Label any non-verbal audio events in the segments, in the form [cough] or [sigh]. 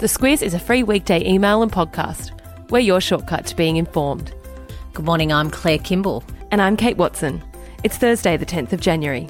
The Squiz is a free weekday email and podcast. We're your shortcut to being informed. Good morning, I'm Claire Kimball. And I'm Kate Watson. It's Thursday, the 10th of January.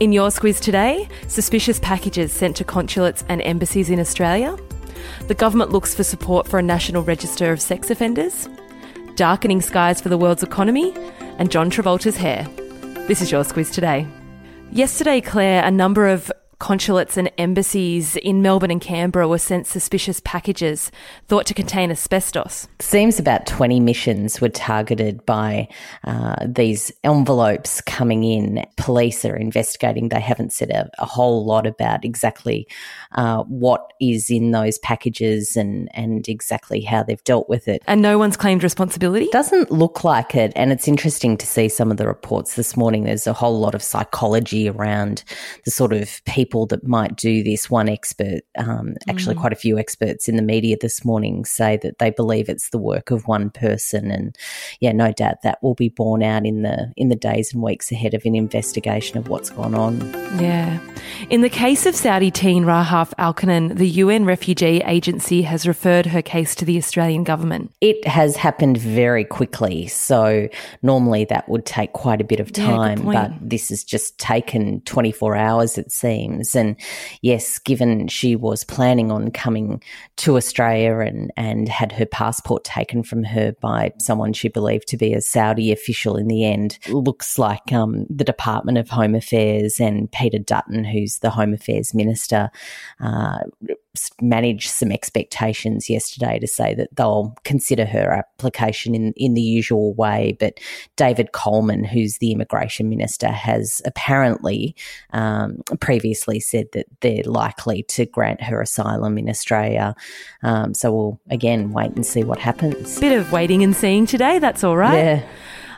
In your Squiz today, suspicious packages sent to consulates and embassies in Australia. The government looks for support for a national register of sex offenders. Darkening skies for the world's economy. And John Travolta's hair. This is your Squiz today. Yesterday, Claire, a number of consulates and embassies in Melbourne and Canberra were sent suspicious packages thought to contain asbestos. Seems about 20 missions were targeted by uh, these envelopes coming in. Police are investigating. They haven't said a, a whole lot about exactly uh, what is in those packages and, and exactly how they've dealt with it. And no one's claimed responsibility? Doesn't look like it. And it's interesting to see some of the reports this morning. There's a whole lot of psychology around the sort of people people that might do this. One expert, um, actually, mm. quite a few experts in the media this morning say that they believe it's the work of one person, and yeah, no doubt that will be borne out in the in the days and weeks ahead of an investigation of what's gone on. Yeah, in the case of Saudi teen Rahaf Alqunun, the UN Refugee Agency has referred her case to the Australian government. It has happened very quickly, so normally that would take quite a bit of time, yeah, but this has just taken 24 hours, it seems. And yes, given she was planning on coming to Australia and, and had her passport taken from her by someone she believed to be a Saudi official in the end, looks like um, the Department of Home Affairs and Peter Dutton, who's the Home Affairs Minister, uh, manage some expectations yesterday to say that they'll consider her application in, in the usual way. But David Coleman, who's the immigration minister, has apparently um, previously said that they're likely to grant her asylum in Australia. Um, so we'll again wait and see what happens. Bit of waiting and seeing today. That's all right. Yeah.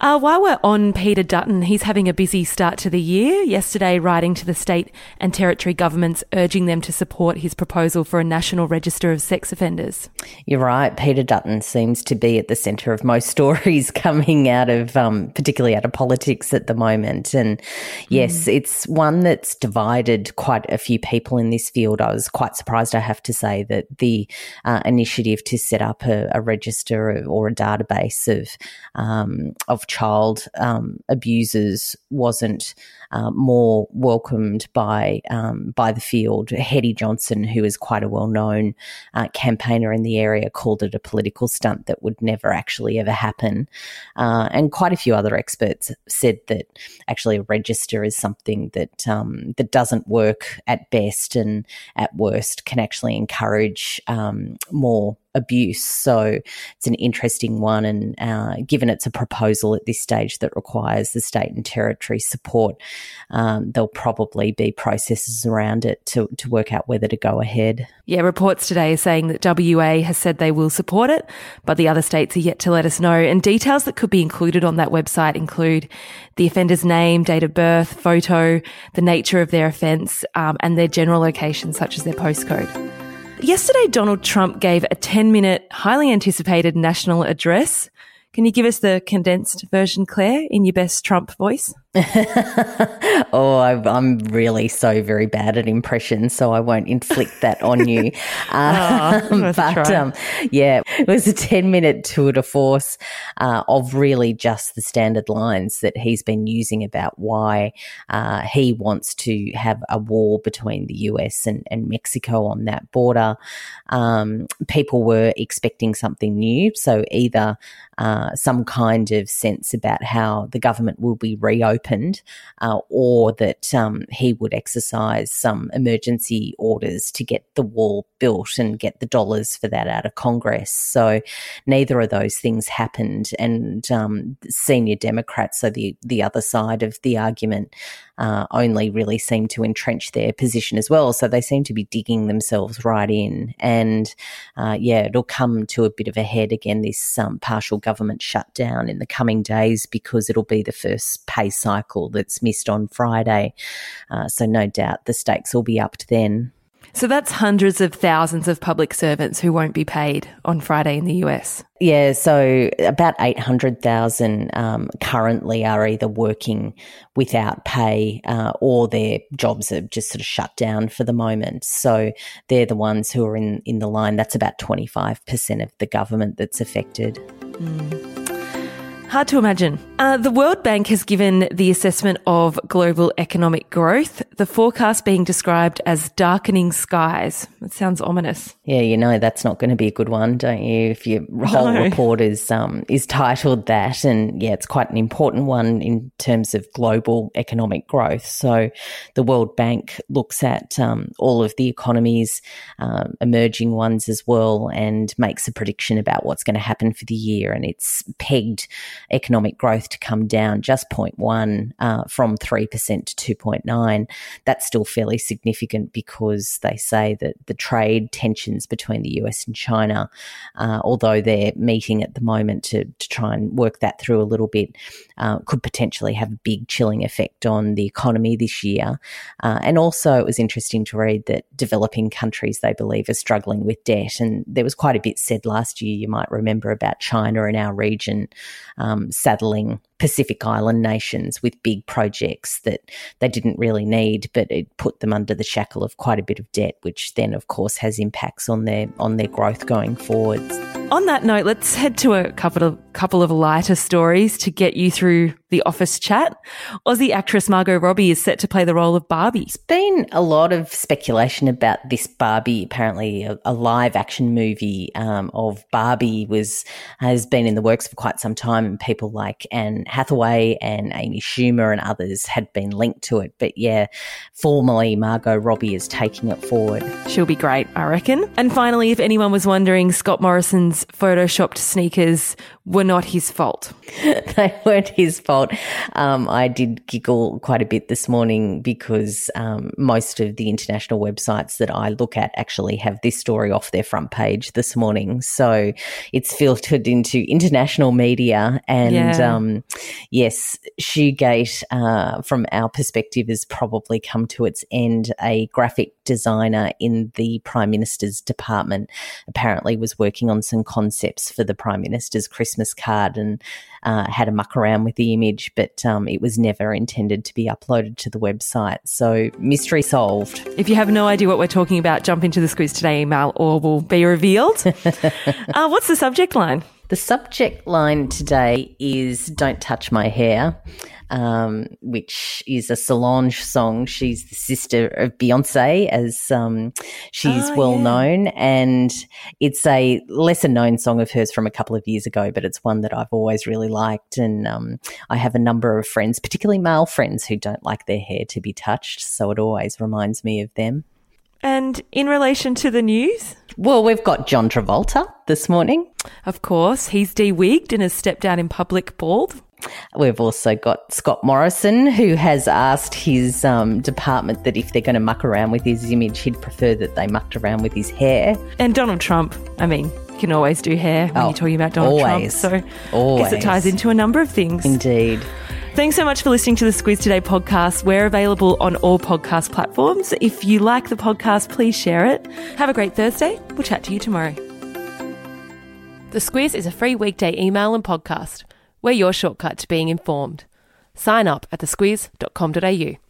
Uh, while we're on Peter Dutton, he's having a busy start to the year. Yesterday, writing to the state and territory governments, urging them to support his proposal for a national register of sex offenders. You're right. Peter Dutton seems to be at the centre of most [laughs] stories coming out of, um, particularly out of politics at the moment. And yes, mm. it's one that's divided quite a few people in this field. I was quite surprised, I have to say, that the uh, initiative to set up a, a register or a database of um, of child um, abusers wasn't uh, more welcomed by um, by the field. Hetty Johnston, who is quite a well known uh, campaigner in the area, called it a political stunt that would never actually ever happen. Uh, and quite a few other experts said that actually a register is something that um, that doesn't work at best and at worst can actually encourage um, more abuse. So it's an interesting one. And uh, given it's a proposal at this stage that requires the state and territory support, um, there'll probably be processes around it to, to work out whether to go ahead. Yeah, reports today are saying that WA has said they will support it, but the other states are yet to let us know. And details that could be included on that website include the offender's name, date of birth, photo, the nature of their offence, um, and their general location, such as their postcode. Yesterday, Donald Trump gave a 10 minute, highly anticipated national address. Can you give us the condensed version, Claire, in your best Trump voice? [laughs] oh, I, am really so very bad at impressions, so I won't inflict that on you. [laughs] Um, [laughs] oh, but um, yeah, it was a 10 minute tour de force uh, of really just the standard lines that he's been using about why uh, he wants to have a war between the US and, and Mexico on that border. Um, people were expecting something new, so either uh, some kind of sense about how the government will be reopened, uh, or that um, he would exercise some emergency orders to get the wall built and get the dollars for that out of Congress. So neither of those things happened, and um, senior Democrats, so the the other side of the argument, uh, only really seem to entrench their position as well. So they seem to be digging themselves right in, and uh, yeah, it'll come to a bit of a head again. This um, partial government shutdown in the coming days because it'll be the first pay cycle that's missed on Friday. Uh, so no doubt the stakes will be upped then. So that's hundreds of thousands of public servants who won't be paid on Friday in the US. Yeah, so about 800,000 um, currently are either working without pay uh, or their jobs are just sort of shut down for the moment. So they're the ones who are in, in the line. That's about 25% of the government that's affected. Mm. Hard to imagine. Uh, the World Bank has given the assessment of global economic growth, the forecast being described as darkening skies. That sounds ominous. Yeah, you know that's not going to be a good one, don't you? If your whole no. report is um, is titled that, and yeah, it's quite an important one in terms of global economic growth. So, the World Bank looks at um, all of the economies, um, emerging ones as well, and makes a prediction about what's going to happen for the year, and it's pegged economic growth to come down just 0.1 uh, from 3% to 2.9. That's still fairly significant because they say that the trade tensions between the US and China, uh, although they're meeting at the moment to, to try and work that through a little bit, uh, could potentially have a big chilling effect on the economy this year. Uh, and also, it was interesting to read that developing countries, they believe, are struggling with debt. And there was quite a bit said last year, you might remember, about China and our region um, saddling Pacific Island nations with big projects that they didn't really need, but it put them under the shackle of quite a bit of debt, which then, of course, has impacts on their on their growth going forwards. On that note, let's head to a couple of couple of lighter stories to get you through the office chat. Aussie actress Margot Robbie is set to play the role of Barbie. There's been a lot of speculation about this Barbie. Apparently, a, a live action movie um, of Barbie was has been in the works for quite some time, and people like Anne Hathaway and Amy Schumer and others had been linked to it. But yeah, formally, Margot Robbie is taking it forward. She'll be great, I reckon. And finally, if anyone was wondering, Scott Morrison's photoshopped sneakers were not his fault. [laughs] they weren't his fault. Um, I did giggle quite a bit this morning because um, most of the international websites that I look at actually have this story off their front page this morning. So it's filtered into international media. And yeah. um, yes, Shoegate, uh, from our perspective, has probably come to its end. A graphic designer in the Prime Minister's department apparently was working on some concepts for the Prime Minister's Christmas card and uh, had a muck around with the image, but um, it was never intended to be uploaded to the website. So, mystery solved. If you have no idea what we're talking about, jump into the Squiz Today email or will be revealed. [laughs] uh, what's the subject line? The subject line today is Don't Touch My Hair um, which is a Solange song. She's the sister of Beyonce, as um, she's oh, well yeah. known, and it's a lesser known song of hers from a couple of years ago, but it's one that I've always really liked. And um, I have a number of friends, particularly male friends, who don't like their hair to be touched, so it always reminds me of them. And in relation to the news? Well, we've got John Travolta this morning. Of course, he's de-wigged and has stepped out in public bald. We've also got Scott Morrison, who has asked his um, department that if they're going to muck around with his image, he'd prefer that they mucked around with his hair. And Donald Trump, I mean, you can always do hair when oh, you're talking about Donald always, Trump. So always. I guess it ties into a number of things. Indeed. Thanks so much for listening to the Squiz Today podcast. We're available on all podcast platforms. If you like the podcast, please share it. Have a great Thursday. We'll chat to you tomorrow. The Squiz is a free weekday email and podcast. We're your shortcut to being informed. Sign up at thesquiz.com.au.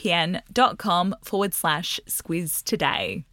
vpn.com forward slash squiz today.